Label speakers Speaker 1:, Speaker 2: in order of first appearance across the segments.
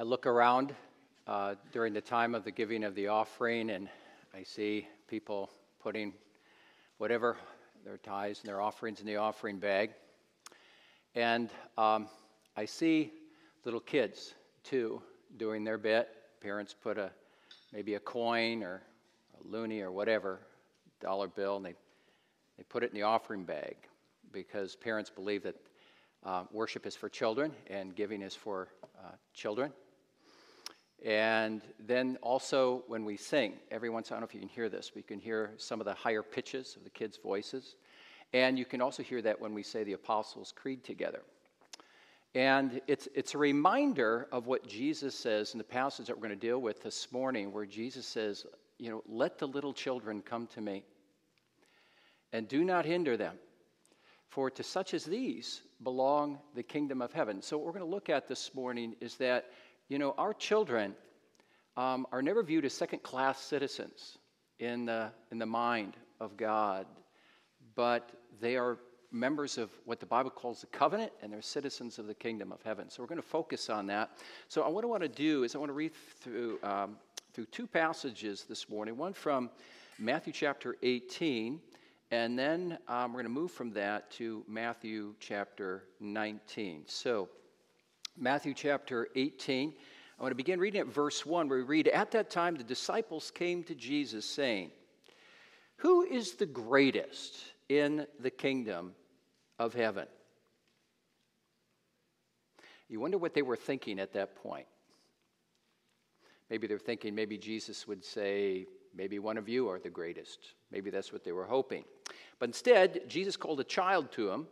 Speaker 1: I look around uh, during the time of the giving of the offering and I see people putting whatever their tithes and their offerings in the offering bag. And um, I see little kids too doing their bit. Parents put a maybe a coin or a loonie or whatever, dollar bill, and they, they put it in the offering bag because parents believe that uh, worship is for children and giving is for uh, children. And then also when we sing, every once, I don't know if you can hear this, but you can hear some of the higher pitches of the kids' voices. And you can also hear that when we say the Apostles' Creed together. And it's, it's a reminder of what Jesus says in the passage that we're going to deal with this morning, where Jesus says, you know, let the little children come to me and do not hinder them. For to such as these belong the kingdom of heaven. So, what we're going to look at this morning is that, you know, our children um, are never viewed as second class citizens in the, in the mind of God, but they are members of what the Bible calls the covenant, and they're citizens of the kingdom of heaven. So we're going to focus on that. So what I want to do is I want to read through um, through two passages this morning. One from Matthew chapter 18, and then um, we're going to move from that to Matthew chapter 19. So Matthew chapter 18. I want to begin reading at verse 1, where we read, At that time the disciples came to Jesus, saying, Who is the greatest in the kingdom of heaven. You wonder what they were thinking at that point. Maybe they're thinking maybe Jesus would say, maybe one of you are the greatest. Maybe that's what they were hoping. But instead, Jesus called a child to him,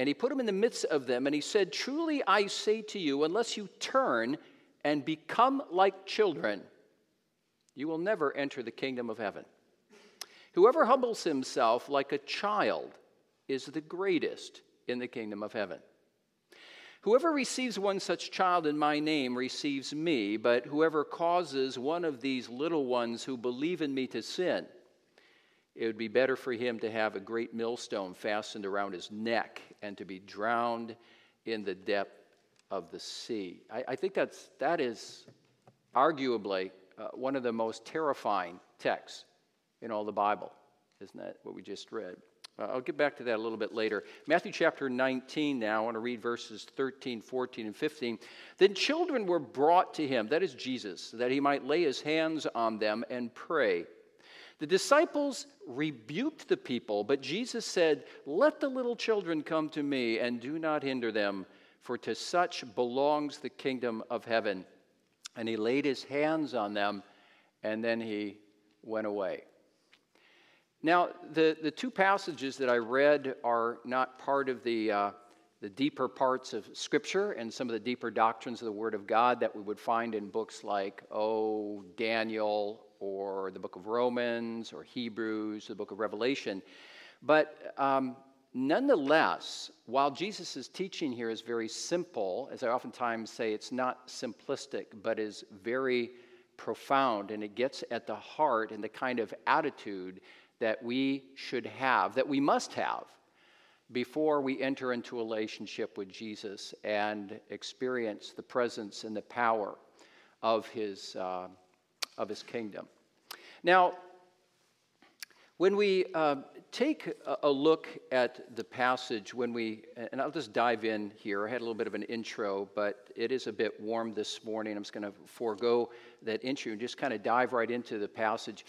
Speaker 1: and he put him in the midst of them, and he said, Truly I say to you, unless you turn and become like children, you will never enter the kingdom of heaven. Whoever humbles himself like a child is the greatest in the kingdom of heaven. Whoever receives one such child in my name receives me, but whoever causes one of these little ones who believe in me to sin, it would be better for him to have a great millstone fastened around his neck and to be drowned in the depth of the sea. I, I think that's, that is arguably uh, one of the most terrifying texts in all the Bible. Isn't that what we just read? Uh, I'll get back to that a little bit later. Matthew chapter 19 now, I want to read verses 13, 14, and 15. Then children were brought to him, that is Jesus, that he might lay his hands on them and pray. The disciples rebuked the people, but Jesus said, Let the little children come to me and do not hinder them, for to such belongs the kingdom of heaven. And he laid his hands on them, and then he went away. Now, the, the two passages that I read are not part of the, uh, the deeper parts of Scripture and some of the deeper doctrines of the Word of God that we would find in books like, oh, Daniel, or the book of Romans, or Hebrews, the book of Revelation. But um, nonetheless, while Jesus' teaching here is very simple, as I oftentimes say, it's not simplistic, but is very profound, and it gets at the heart and the kind of attitude that we should have, that we must have, before we enter into a relationship with Jesus and experience the presence and the power of his, uh, of his kingdom. Now, when we uh, take a look at the passage, when we, and I'll just dive in here. I had a little bit of an intro, but it is a bit warm this morning. I'm just going to forego that intro and just kind of dive right into the passage.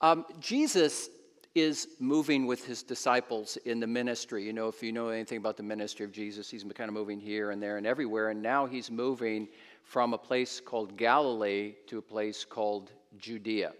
Speaker 1: Um, Jesus is moving with his disciples in the ministry. You know, if you know anything about the ministry of Jesus, he's kind of moving here and there and everywhere. And now he's moving from a place called Galilee to a place called Judea.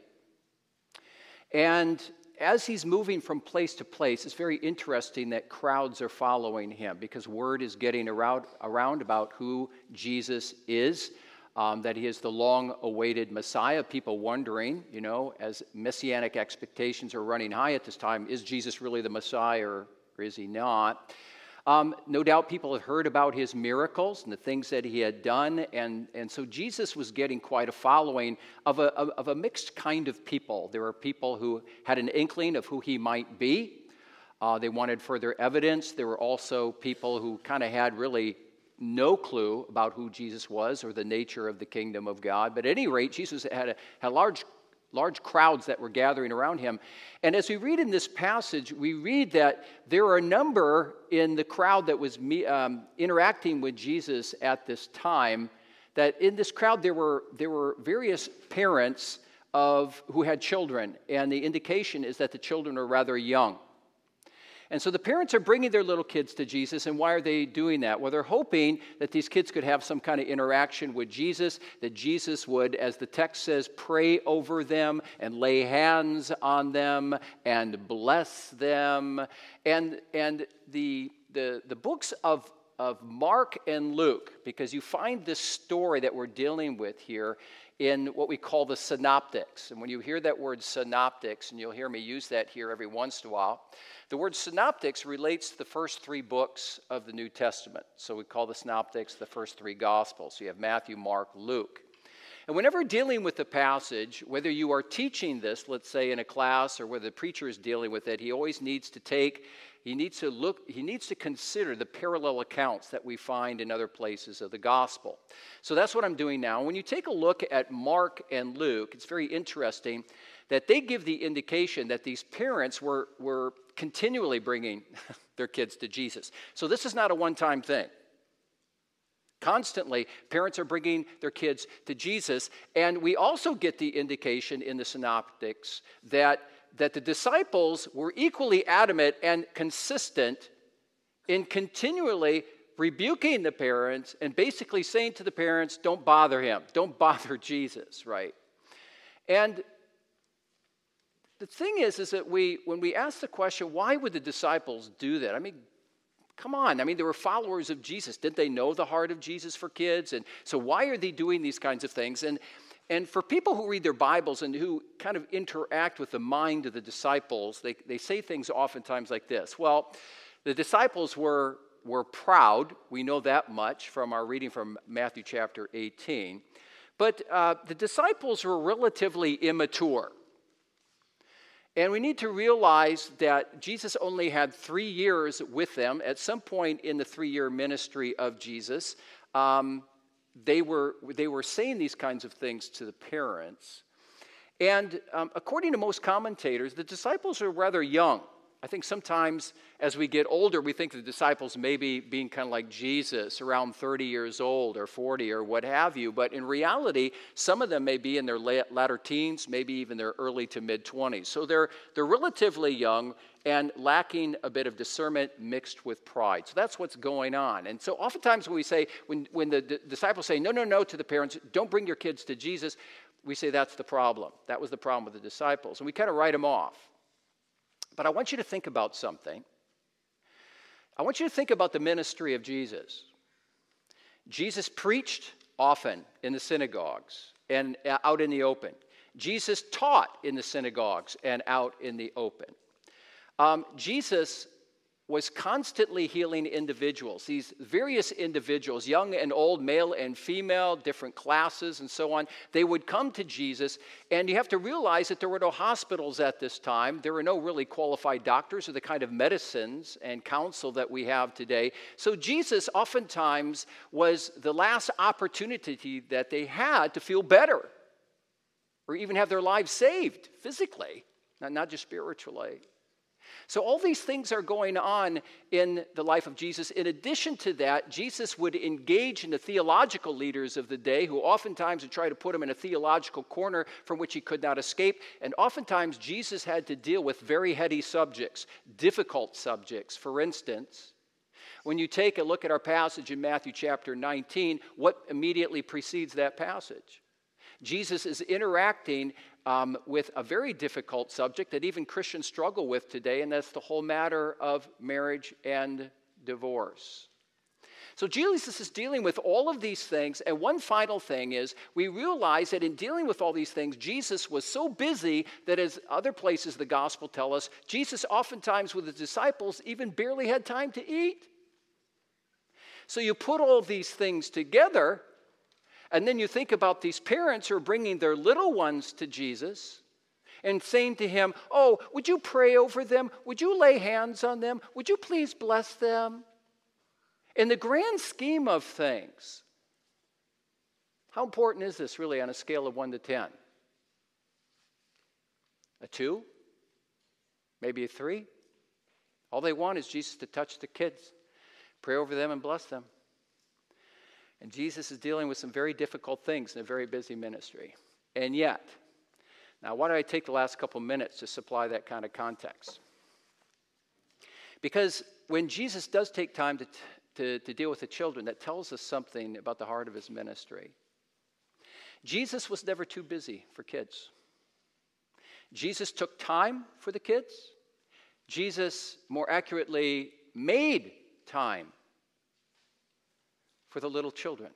Speaker 1: And as he's moving from place to place, it's very interesting that crowds are following him because word is getting around, around about who Jesus is um, that he is the long awaited Messiah. People wondering, you know, as messianic expectations are running high at this time, is Jesus really the Messiah or, or is he not? Um, no doubt people had heard about his miracles and the things that he had done. And, and so Jesus was getting quite a following of a, of a mixed kind of people. There were people who had an inkling of who he might be, uh, they wanted further evidence. There were also people who kind of had really no clue about who Jesus was or the nature of the kingdom of God. But at any rate, Jesus had, a, had large, large crowds that were gathering around him. And as we read in this passage, we read that there are a number in the crowd that was um, interacting with Jesus at this time. That in this crowd there were, there were various parents of who had children, and the indication is that the children are rather young. And so the parents are bringing their little kids to Jesus, and why are they doing that? Well, they're hoping that these kids could have some kind of interaction with Jesus, that Jesus would, as the text says, pray over them and lay hands on them and bless them. And, and the, the, the books of, of Mark and Luke, because you find this story that we're dealing with here in what we call the synoptics. And when you hear that word synoptics, and you'll hear me use that here every once in a while, the word synoptics relates to the first three books of the New Testament. So we call the synoptics the first three gospels. So you have Matthew, Mark, Luke. And whenever dealing with the passage, whether you are teaching this, let's say in a class, or whether the preacher is dealing with it, he always needs to take, he needs to look, he needs to consider the parallel accounts that we find in other places of the gospel. So that's what I'm doing now. When you take a look at Mark and Luke, it's very interesting that they give the indication that these parents were, were continually bringing their kids to Jesus. So this is not a one time thing. Constantly, parents are bringing their kids to Jesus. And we also get the indication in the synoptics that, that the disciples were equally adamant and consistent in continually rebuking the parents and basically saying to the parents, don't bother him, don't bother Jesus, right? And the thing is, is that we, when we ask the question, why would the disciples do that? I mean, come on. I mean, they were followers of Jesus. Didn't they know the heart of Jesus for kids? And so why are they doing these kinds of things? And, and for people who read their Bibles and who kind of interact with the mind of the disciples, they, they say things oftentimes like this Well, the disciples were, were proud. We know that much from our reading from Matthew chapter 18. But uh, the disciples were relatively immature. And we need to realize that Jesus only had three years with them. At some point in the three year ministry of Jesus, um, they, were, they were saying these kinds of things to the parents. And um, according to most commentators, the disciples are rather young. I think sometimes as we get older, we think the disciples may be being kind of like Jesus, around 30 years old or 40 or what have you. But in reality, some of them may be in their latter teens, maybe even their early to mid 20s. So they're, they're relatively young and lacking a bit of discernment mixed with pride. So that's what's going on. And so oftentimes when we say, when, when the d- disciples say, no, no, no to the parents, don't bring your kids to Jesus, we say that's the problem. That was the problem with the disciples. And we kind of write them off. But I want you to think about something. I want you to think about the ministry of Jesus. Jesus preached often in the synagogues and uh, out in the open. Jesus taught in the synagogues and out in the open. Um, Jesus was constantly healing individuals, these various individuals, young and old, male and female, different classes, and so on. They would come to Jesus, and you have to realize that there were no hospitals at this time. There were no really qualified doctors or the kind of medicines and counsel that we have today. So, Jesus oftentimes was the last opportunity that they had to feel better or even have their lives saved physically, not, not just spiritually. So, all these things are going on in the life of Jesus. In addition to that, Jesus would engage in the theological leaders of the day who oftentimes would try to put him in a theological corner from which he could not escape. And oftentimes, Jesus had to deal with very heady subjects, difficult subjects. For instance, when you take a look at our passage in Matthew chapter 19, what immediately precedes that passage? Jesus is interacting um, with a very difficult subject that even Christians struggle with today, and that's the whole matter of marriage and divorce. So Jesus is dealing with all of these things. And one final thing is we realize that in dealing with all these things, Jesus was so busy that, as other places the gospel tell us, Jesus oftentimes with his disciples even barely had time to eat. So you put all these things together, and then you think about these parents who are bringing their little ones to Jesus and saying to him, Oh, would you pray over them? Would you lay hands on them? Would you please bless them? In the grand scheme of things, how important is this really on a scale of 1 to 10? A 2? Maybe a 3? All they want is Jesus to touch the kids, pray over them, and bless them. And Jesus is dealing with some very difficult things in a very busy ministry. And yet, now why do I take the last couple minutes to supply that kind of context? Because when Jesus does take time to, to, to deal with the children, that tells us something about the heart of his ministry. Jesus was never too busy for kids. Jesus took time for the kids. Jesus, more accurately, made time for the little children.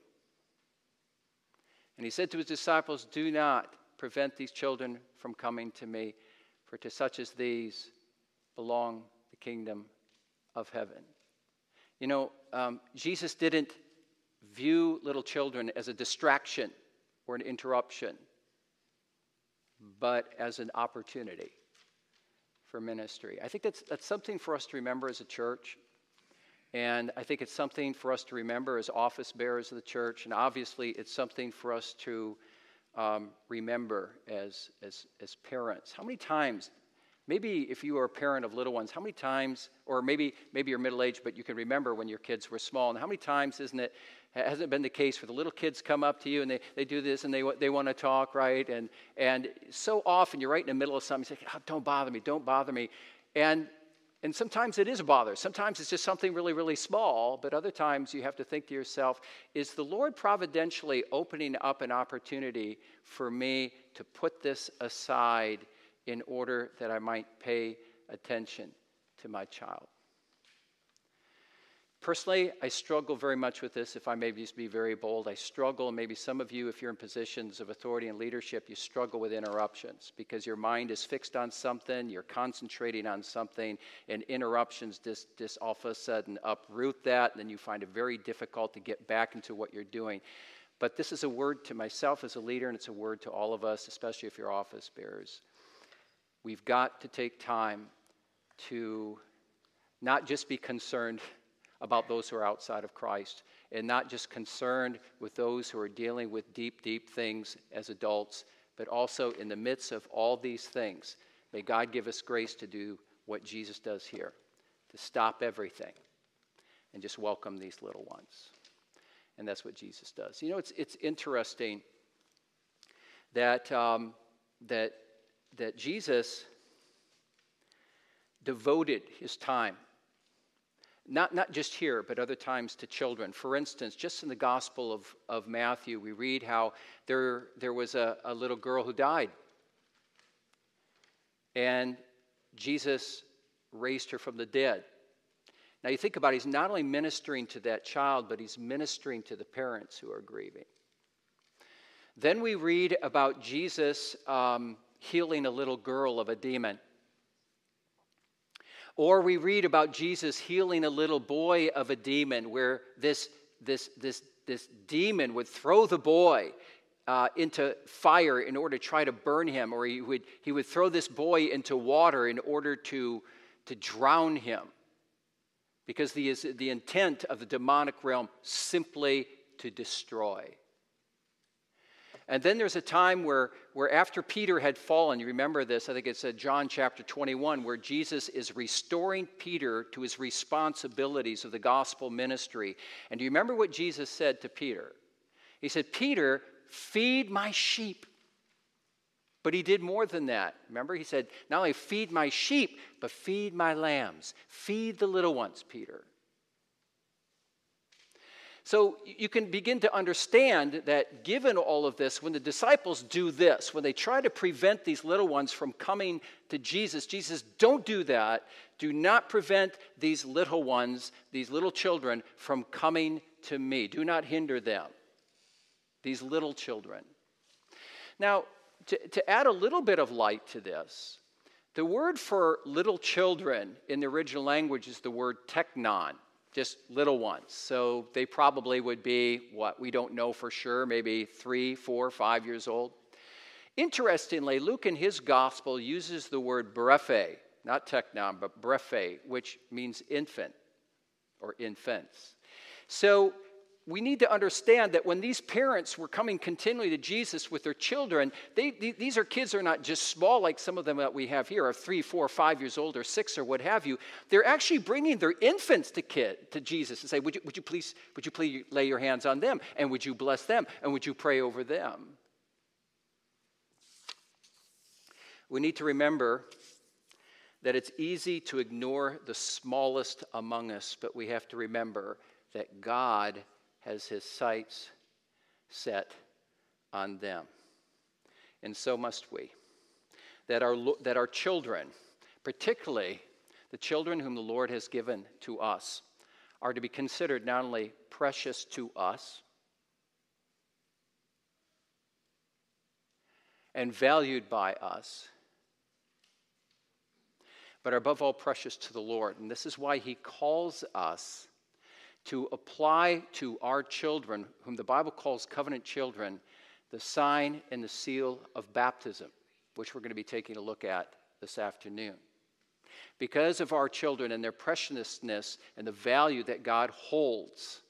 Speaker 1: And he said to his disciples, Do not prevent these children from coming to me, for to such as these belong the kingdom of heaven. You know, um, Jesus didn't view little children as a distraction or an interruption, but as an opportunity for ministry. I think that's, that's something for us to remember as a church. And I think it's something for us to remember as office bearers of the church. And obviously, it's something for us to um, remember as, as, as parents. How many times, maybe if you are a parent of little ones, how many times, or maybe, maybe you're middle aged, but you can remember when your kids were small, and how many times isn't it, hasn't it been the case where the little kids come up to you and they, they do this and they, they want to talk, right? And, and so often you're right in the middle of something, you say, oh, don't bother me, don't bother me. And and sometimes it is a bother. Sometimes it's just something really, really small, but other times you have to think to yourself, is the Lord providentially opening up an opportunity for me to put this aside in order that I might pay attention to my child? Personally, I struggle very much with this, if I may just be very bold. I struggle, and maybe some of you, if you're in positions of authority and leadership, you struggle with interruptions because your mind is fixed on something, you're concentrating on something, and interruptions just, just all of a sudden uproot that, and then you find it very difficult to get back into what you're doing. But this is a word to myself as a leader, and it's a word to all of us, especially if you're office bearers. We've got to take time to not just be concerned about those who are outside of Christ and not just concerned with those who are dealing with deep, deep things as adults, but also in the midst of all these things, may God give us grace to do what Jesus does here to stop everything and just welcome these little ones. And that's what Jesus does. You know, it's, it's interesting that, um, that, that Jesus devoted his time not, not just here, but other times to children. For instance, just in the Gospel of, of Matthew, we read how there, there was a, a little girl who died. And Jesus raised her from the dead. Now, you think about it, he's not only ministering to that child, but he's ministering to the parents who are grieving. Then we read about Jesus um, healing a little girl of a demon. Or we read about Jesus healing a little boy of a demon, where this, this, this, this demon would throw the boy uh, into fire in order to try to burn him, or he would, he would throw this boy into water in order to, to drown him. Because the, the intent of the demonic realm simply to destroy. And then there's a time where, where after Peter had fallen, you remember this, I think it's John chapter 21, where Jesus is restoring Peter to his responsibilities of the gospel ministry. And do you remember what Jesus said to Peter? He said, Peter, feed my sheep. But he did more than that. Remember, he said, Not only feed my sheep, but feed my lambs. Feed the little ones, Peter. So you can begin to understand that given all of this, when the disciples do this, when they try to prevent these little ones from coming to Jesus, Jesus, don't do that. Do not prevent these little ones, these little children, from coming to me. Do not hinder them, these little children. Now, to, to add a little bit of light to this, the word for little children in the original language is the word teknon just little ones. So they probably would be what we don't know for sure, maybe three, four, five years old. Interestingly, Luke in his gospel uses the word brephe, not teknon, but brephe, which means infant or infants. So we need to understand that when these parents were coming continually to Jesus with their children, they, these are kids are not just small like some of them that we have here, are three, four, five years old, or six, or what have you. They're actually bringing their infants to kid to Jesus and say, would you, would you please, would you please lay your hands on them, and would you bless them, and would you pray over them? We need to remember that it's easy to ignore the smallest among us, but we have to remember that God has his sights set on them. And so must we. That our, that our children, particularly the children whom the Lord has given to us, are to be considered not only precious to us and valued by us, but are above all precious to the Lord. And this is why he calls us to apply to our children, whom the Bible calls covenant children, the sign and the seal of baptism, which we're going to be taking a look at this afternoon. Because of our children and their preciousness and the value that God holds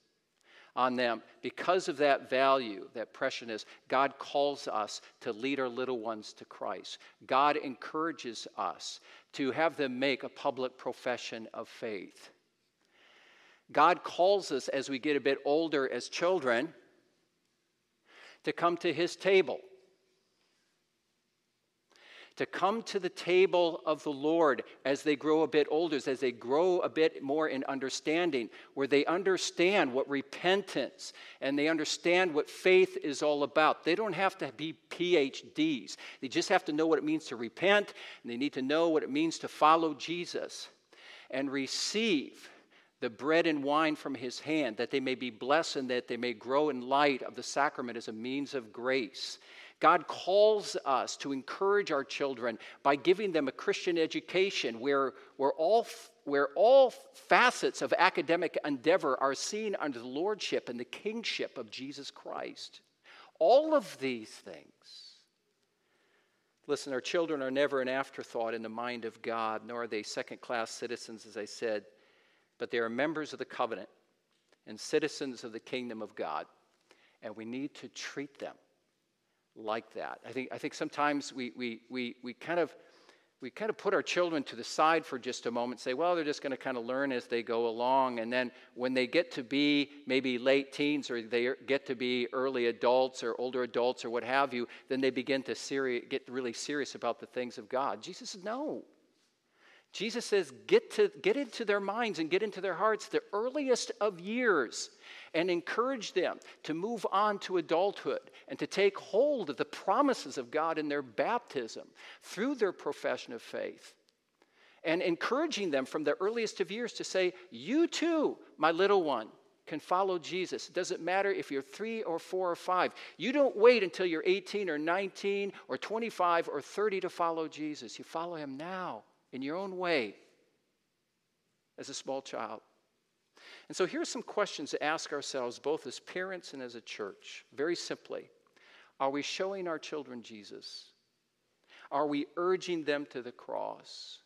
Speaker 1: on them, because of that value, that preciousness, God calls us to lead our little ones to Christ. God encourages us to have them make a public profession of faith. God calls us as we get a bit older as children to come to his table. To come to the table of the Lord as they grow a bit older, as they grow a bit more in understanding, where they understand what repentance and they understand what faith is all about. They don't have to be PhDs, they just have to know what it means to repent, and they need to know what it means to follow Jesus and receive the bread and wine from his hand, that they may be blessed and that they may grow in light of the sacrament as a means of grace. God calls us to encourage our children by giving them a Christian education where, where, all, where all facets of academic endeavor are seen under the lordship and the kingship of Jesus Christ. All of these things. Listen, our children are never an afterthought in the mind of God, nor are they second class citizens, as I said but they are members of the covenant and citizens of the kingdom of God. And we need to treat them like that. I think, I think sometimes we, we, we, we kind of we kind of put our children to the side for just a moment, say, well, they're just going to kind of learn as they go along. And then when they get to be maybe late teens or they get to be early adults or older adults or what have you, then they begin to seri- get really serious about the things of God. Jesus says, no. Jesus says, get, to, get into their minds and get into their hearts the earliest of years and encourage them to move on to adulthood and to take hold of the promises of God in their baptism through their profession of faith. And encouraging them from the earliest of years to say, You too, my little one, can follow Jesus. It doesn't matter if you're three or four or five. You don't wait until you're 18 or 19 or 25 or 30 to follow Jesus. You follow him now in your own way as a small child. And so here's some questions to ask ourselves, both as parents and as a church. Very simply Are we showing our children Jesus? Are we urging them to the cross?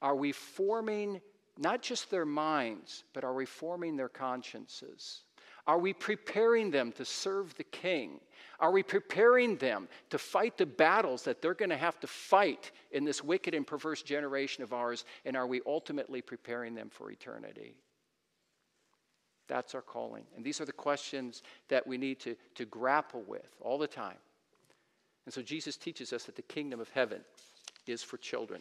Speaker 1: Are we forming not just their minds, but are we forming their consciences? Are we preparing them to serve the King? Are we preparing them to fight the battles that they're going to have to fight in this wicked and perverse generation of ours? And are we ultimately preparing them for eternity? That's our calling. And these are the questions that we need to, to grapple with all the time. And so Jesus teaches us that the kingdom of heaven is for children.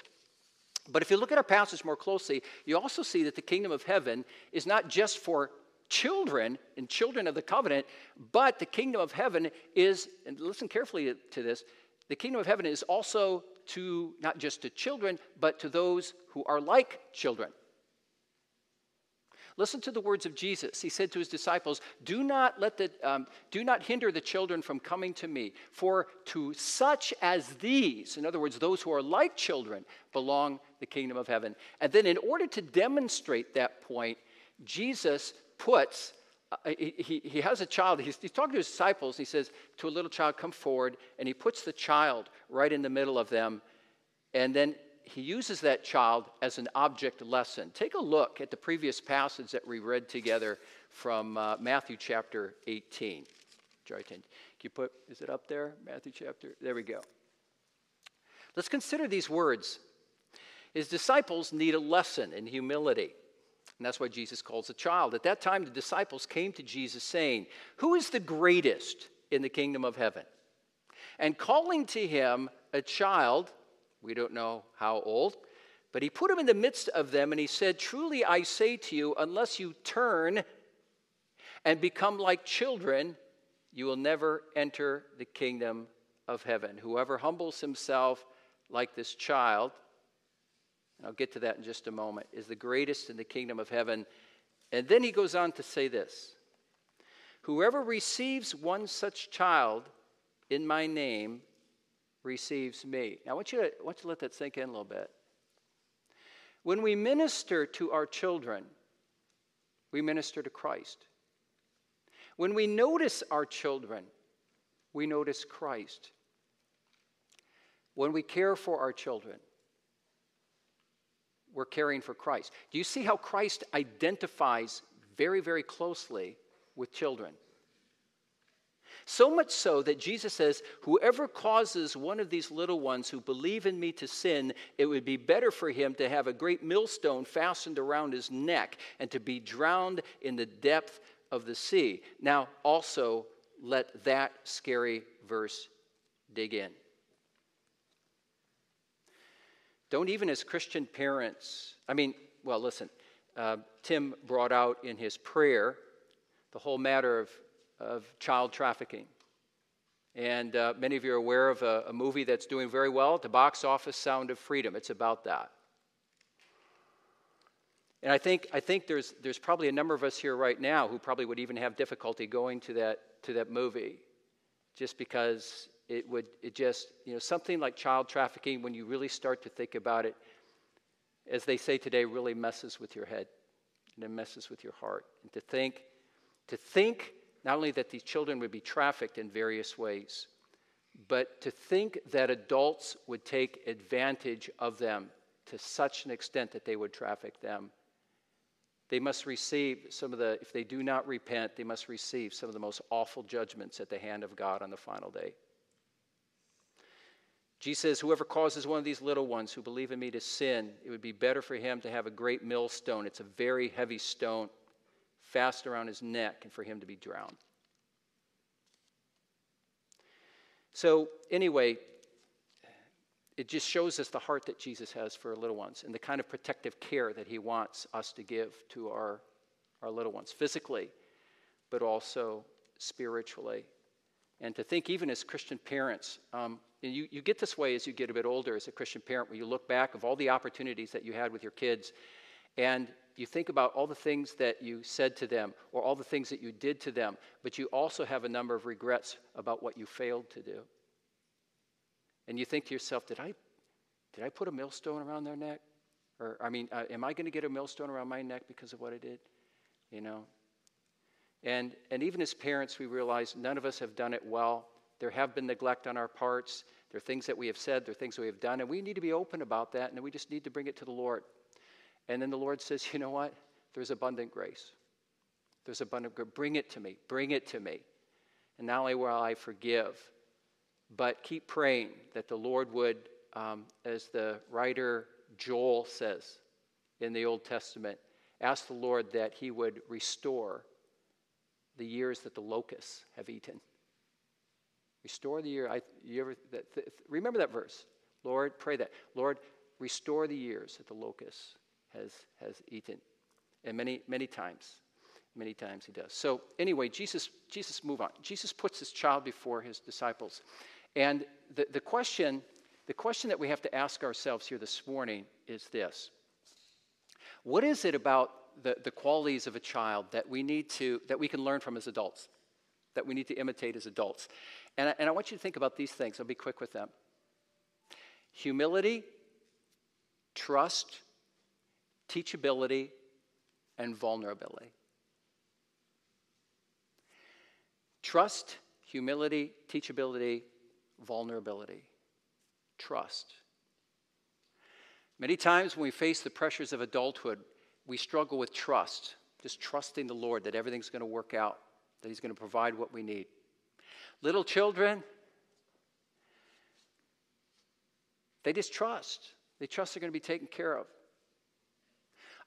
Speaker 1: But if you look at our passage more closely, you also see that the kingdom of heaven is not just for children and children of the covenant, but the kingdom of heaven is, and listen carefully to this, the kingdom of heaven is also to not just to children, but to those who are like children. Listen to the words of Jesus. He said to his disciples, "Do not let the um, do not hinder the children from coming to me, for to such as these, in other words, those who are like children, belong the kingdom of heaven." And then, in order to demonstrate that point, Jesus puts, uh, he, he has a child, he's, he's talking to his disciples, he says to a little child, come forward, and he puts the child right in the middle of them, and then he uses that child as an object lesson. Take a look at the previous passage that we read together from uh, Matthew chapter 18. Can you put, is it up there? Matthew chapter, there we go. Let's consider these words. His disciples need a lesson in humility. And that's why Jesus calls a child. At that time, the disciples came to Jesus saying, Who is the greatest in the kingdom of heaven? And calling to him a child, we don't know how old, but he put him in the midst of them and he said, Truly I say to you, unless you turn and become like children, you will never enter the kingdom of heaven. Whoever humbles himself like this child, and I'll get to that in just a moment, is the greatest in the kingdom of heaven. And then he goes on to say this Whoever receives one such child in my name receives me. Now, I want you to, I want you to let that sink in a little bit. When we minister to our children, we minister to Christ. When we notice our children, we notice Christ. When we care for our children, we're caring for Christ. Do you see how Christ identifies very, very closely with children? So much so that Jesus says, Whoever causes one of these little ones who believe in me to sin, it would be better for him to have a great millstone fastened around his neck and to be drowned in the depth of the sea. Now, also, let that scary verse dig in. Don't even as Christian parents, I mean, well, listen, uh, Tim brought out in his prayer the whole matter of of child trafficking. And uh, many of you are aware of a, a movie that's doing very well the box office, Sound of Freedom. It's about that. And I think, I think there's, there's probably a number of us here right now who probably would even have difficulty going to that, to that movie just because it would, it just, you know, something like child trafficking, when you really start to think about it, as they say today, really messes with your head and it messes with your heart. And to think, to think not only that these children would be trafficked in various ways, but to think that adults would take advantage of them to such an extent that they would traffic them. They must receive some of the, if they do not repent, they must receive some of the most awful judgments at the hand of God on the final day. Jesus says, Whoever causes one of these little ones who believe in me to sin, it would be better for him to have a great millstone. It's a very heavy stone fast around his neck and for him to be drowned. So, anyway, it just shows us the heart that Jesus has for little ones and the kind of protective care that he wants us to give to our, our little ones, physically, but also spiritually. And to think, even as Christian parents, um, you, you get this way as you get a bit older as a Christian parent, when you look back of all the opportunities that you had with your kids, and you think about all the things that you said to them or all the things that you did to them, but you also have a number of regrets about what you failed to do. And you think to yourself, did I, did I put a millstone around their neck? Or, I mean, uh, am I going to get a millstone around my neck because of what I did? You know? And, and even as parents, we realize none of us have done it well. There have been neglect on our parts. There are things that we have said, there are things that we have done, and we need to be open about that, and we just need to bring it to the Lord. And then the Lord says, You know what? There's abundant grace. There's abundant grace. Bring it to me. Bring it to me. And not only will I forgive, but keep praying that the Lord would, um, as the writer Joel says in the Old Testament, ask the Lord that he would restore the years that the locusts have eaten. Restore the year. I, you ever, that, th- remember that verse. Lord, pray that. Lord, restore the years that the locust has, has eaten. And many, many times, many times he does. So anyway, Jesus, Jesus move on. Jesus puts his child before his disciples. And the, the question, the question that we have to ask ourselves here this morning is this. What is it about the, the qualities of a child that we need to, that we can learn from as adults? That we need to imitate as adults? And I, and I want you to think about these things. I'll be quick with them. Humility, trust, teachability, and vulnerability. Trust, humility, teachability, vulnerability. Trust. Many times when we face the pressures of adulthood, we struggle with trust, just trusting the Lord that everything's going to work out, that He's going to provide what we need. Little children, they just trust. They trust they're going to be taken care of.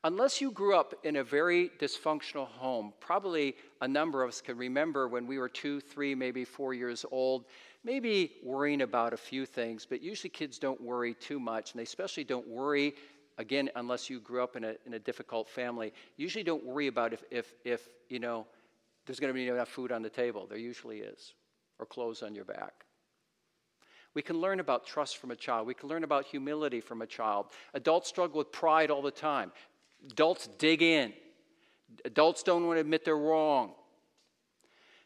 Speaker 1: Unless you grew up in a very dysfunctional home, probably a number of us can remember when we were two, three, maybe four years old, maybe worrying about a few things, but usually kids don't worry too much, and they especially don't worry, again, unless you grew up in a, in a difficult family, usually don't worry about if, if, if you know, there's going to be enough food on the table. There usually is, or clothes on your back. We can learn about trust from a child. We can learn about humility from a child. Adults struggle with pride all the time. Adults dig in. Adults don't want to admit they're wrong.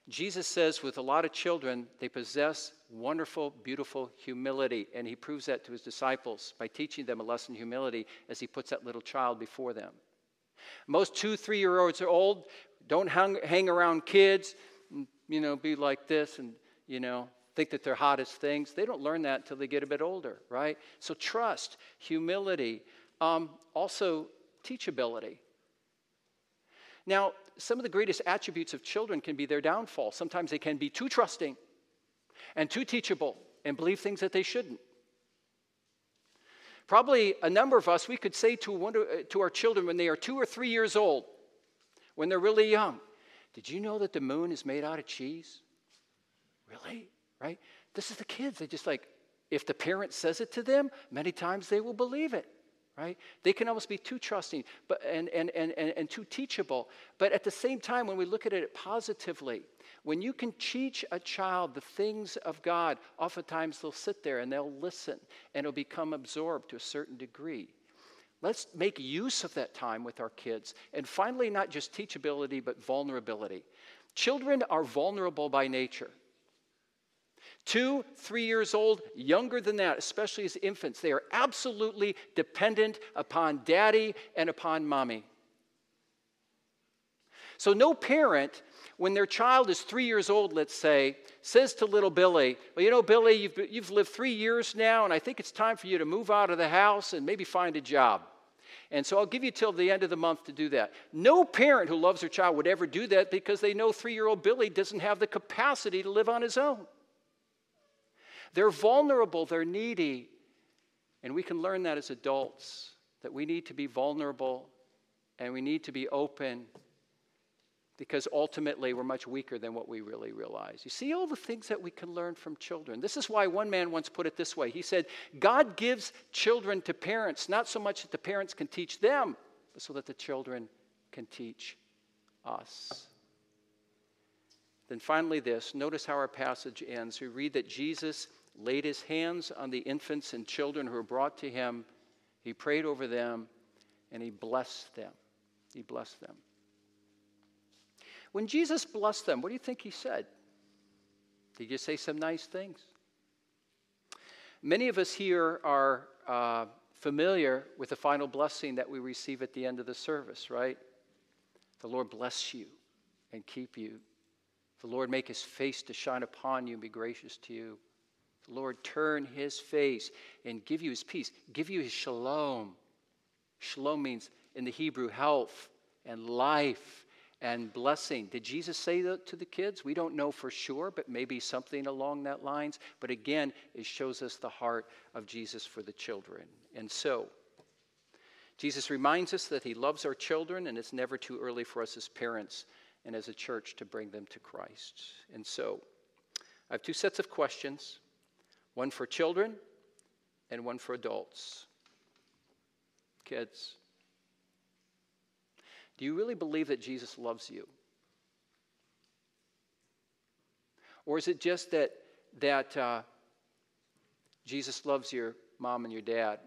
Speaker 1: Jesus says with a lot of children, they possess wonderful, beautiful humility. And he proves that to his disciples by teaching them a lesson in humility as he puts that little child before them. Most two, three year olds are old, don't hang, hang around kids, you know, be like this and, you know, think that they're hottest things. They don't learn that until they get a bit older, right? So trust, humility, um, also teachability. Now, some of the greatest attributes of children can be their downfall. Sometimes they can be too trusting and too teachable and believe things that they shouldn't. Probably a number of us, we could say to, one, to our children when they are two or three years old, when they're really young, Did you know that the moon is made out of cheese? Really? Right? This is the kids. They just like, if the parent says it to them, many times they will believe it right? They can almost be too trusting but, and, and, and, and, and too teachable. But at the same time, when we look at it positively, when you can teach a child the things of God, oftentimes they'll sit there and they'll listen and it'll become absorbed to a certain degree. Let's make use of that time with our kids. And finally, not just teachability, but vulnerability. Children are vulnerable by nature. Two, three years old, younger than that, especially as infants, they are absolutely dependent upon daddy and upon mommy. So, no parent, when their child is three years old, let's say, says to little Billy, Well, you know, Billy, you've, you've lived three years now, and I think it's time for you to move out of the house and maybe find a job. And so I'll give you till the end of the month to do that. No parent who loves their child would ever do that because they know three year old Billy doesn't have the capacity to live on his own. They're vulnerable, they're needy. And we can learn that as adults that we need to be vulnerable and we need to be open because ultimately we're much weaker than what we really realize. You see all the things that we can learn from children. This is why one man once put it this way He said, God gives children to parents, not so much that the parents can teach them, but so that the children can teach us. Then finally, this notice how our passage ends. We read that Jesus laid his hands on the infants and children who were brought to him. He prayed over them and he blessed them. He blessed them. When Jesus blessed them, what do you think he said? Did he just say some nice things? Many of us here are uh, familiar with the final blessing that we receive at the end of the service, right? The Lord bless you and keep you. The Lord make his face to shine upon you and be gracious to you. The Lord turn his face and give you his peace, give you his shalom. Shalom means in the Hebrew health and life and blessing. Did Jesus say that to the kids? We don't know for sure, but maybe something along that lines. But again, it shows us the heart of Jesus for the children. And so, Jesus reminds us that he loves our children, and it's never too early for us as parents and as a church to bring them to Christ. And so, I have two sets of questions one for children and one for adults. Kids, do you really believe that Jesus loves you? Or is it just that, that uh, Jesus loves your mom and your dad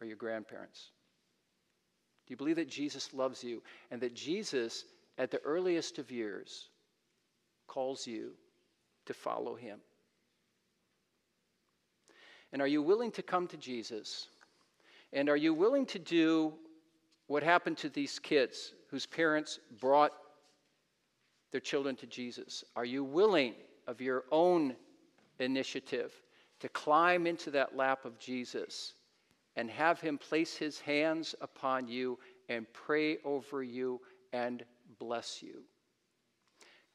Speaker 1: or your grandparents? Do you believe that Jesus loves you and that Jesus, at the earliest of years, calls you to follow him? And are you willing to come to Jesus? And are you willing to do what happened to these kids whose parents brought their children to Jesus? Are you willing of your own initiative to climb into that lap of Jesus and have him place his hands upon you and pray over you and bless you.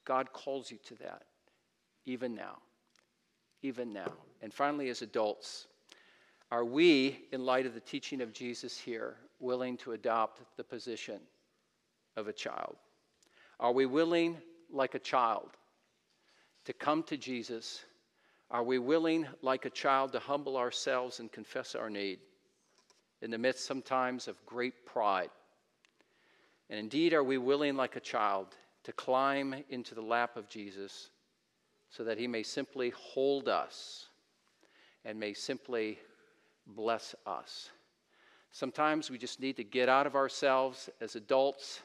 Speaker 1: God calls you to that, even now. Even now. And finally, as adults, are we, in light of the teaching of Jesus here, willing to adopt the position of a child? Are we willing, like a child, to come to Jesus? Are we willing, like a child, to humble ourselves and confess our need in the midst sometimes of great pride? And indeed, are we willing, like a child, to climb into the lap of Jesus so that he may simply hold us and may simply bless us? Sometimes we just need to get out of ourselves as adults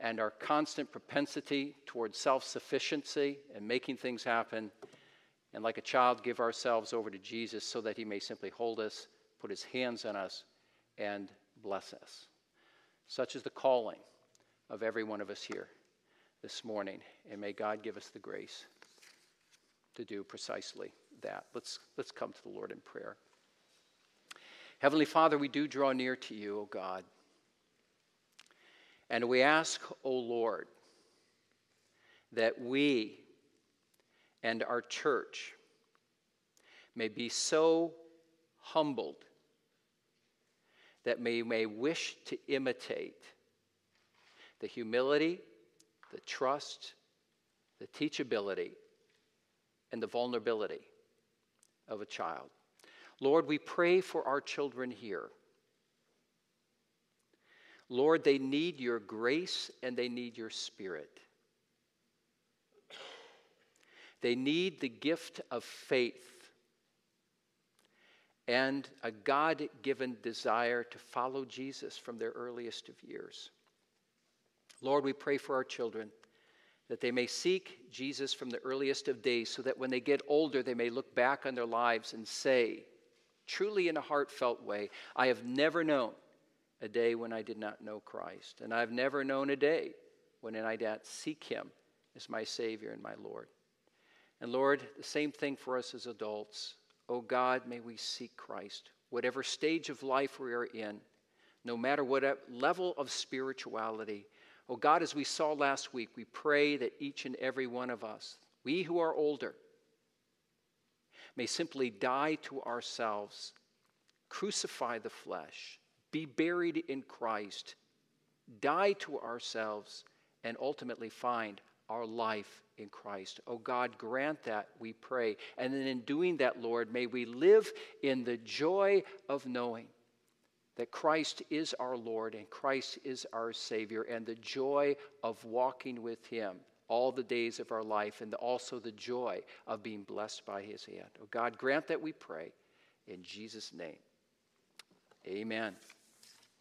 Speaker 1: and our constant propensity towards self sufficiency and making things happen, and like a child, give ourselves over to Jesus so that he may simply hold us, put his hands on us, and bless us. Such is the calling of every one of us here this morning, and may God give us the grace to do precisely that. Let's, let's come to the Lord in prayer. Heavenly Father, we do draw near to you, O God. And we ask, O Lord, that we and our church may be so humbled that we may wish to imitate the humility, the trust, the teachability, and the vulnerability of a child. Lord, we pray for our children here. Lord, they need your grace and they need your spirit. They need the gift of faith and a God given desire to follow Jesus from their earliest of years. Lord, we pray for our children that they may seek Jesus from the earliest of days so that when they get older, they may look back on their lives and say, truly in a heartfelt way, I have never known a day when I did not know Christ. And I've never known a day when I did not seek Him as my Savior and my Lord. And Lord, the same thing for us as adults. Oh God, may we seek Christ. Whatever stage of life we are in, no matter what level of spirituality. Oh God, as we saw last week, we pray that each and every one of us, we who are older, may simply die to ourselves, crucify the flesh, be buried in Christ, die to ourselves, and ultimately find our life in Christ. Oh God, grant that, we pray. And then in doing that, Lord, may we live in the joy of knowing that Christ is our Lord and Christ is our Savior, and the joy of walking with Him all the days of our life, and also the joy of being blessed by His hand. Oh God, grant that we pray in Jesus' name. Amen.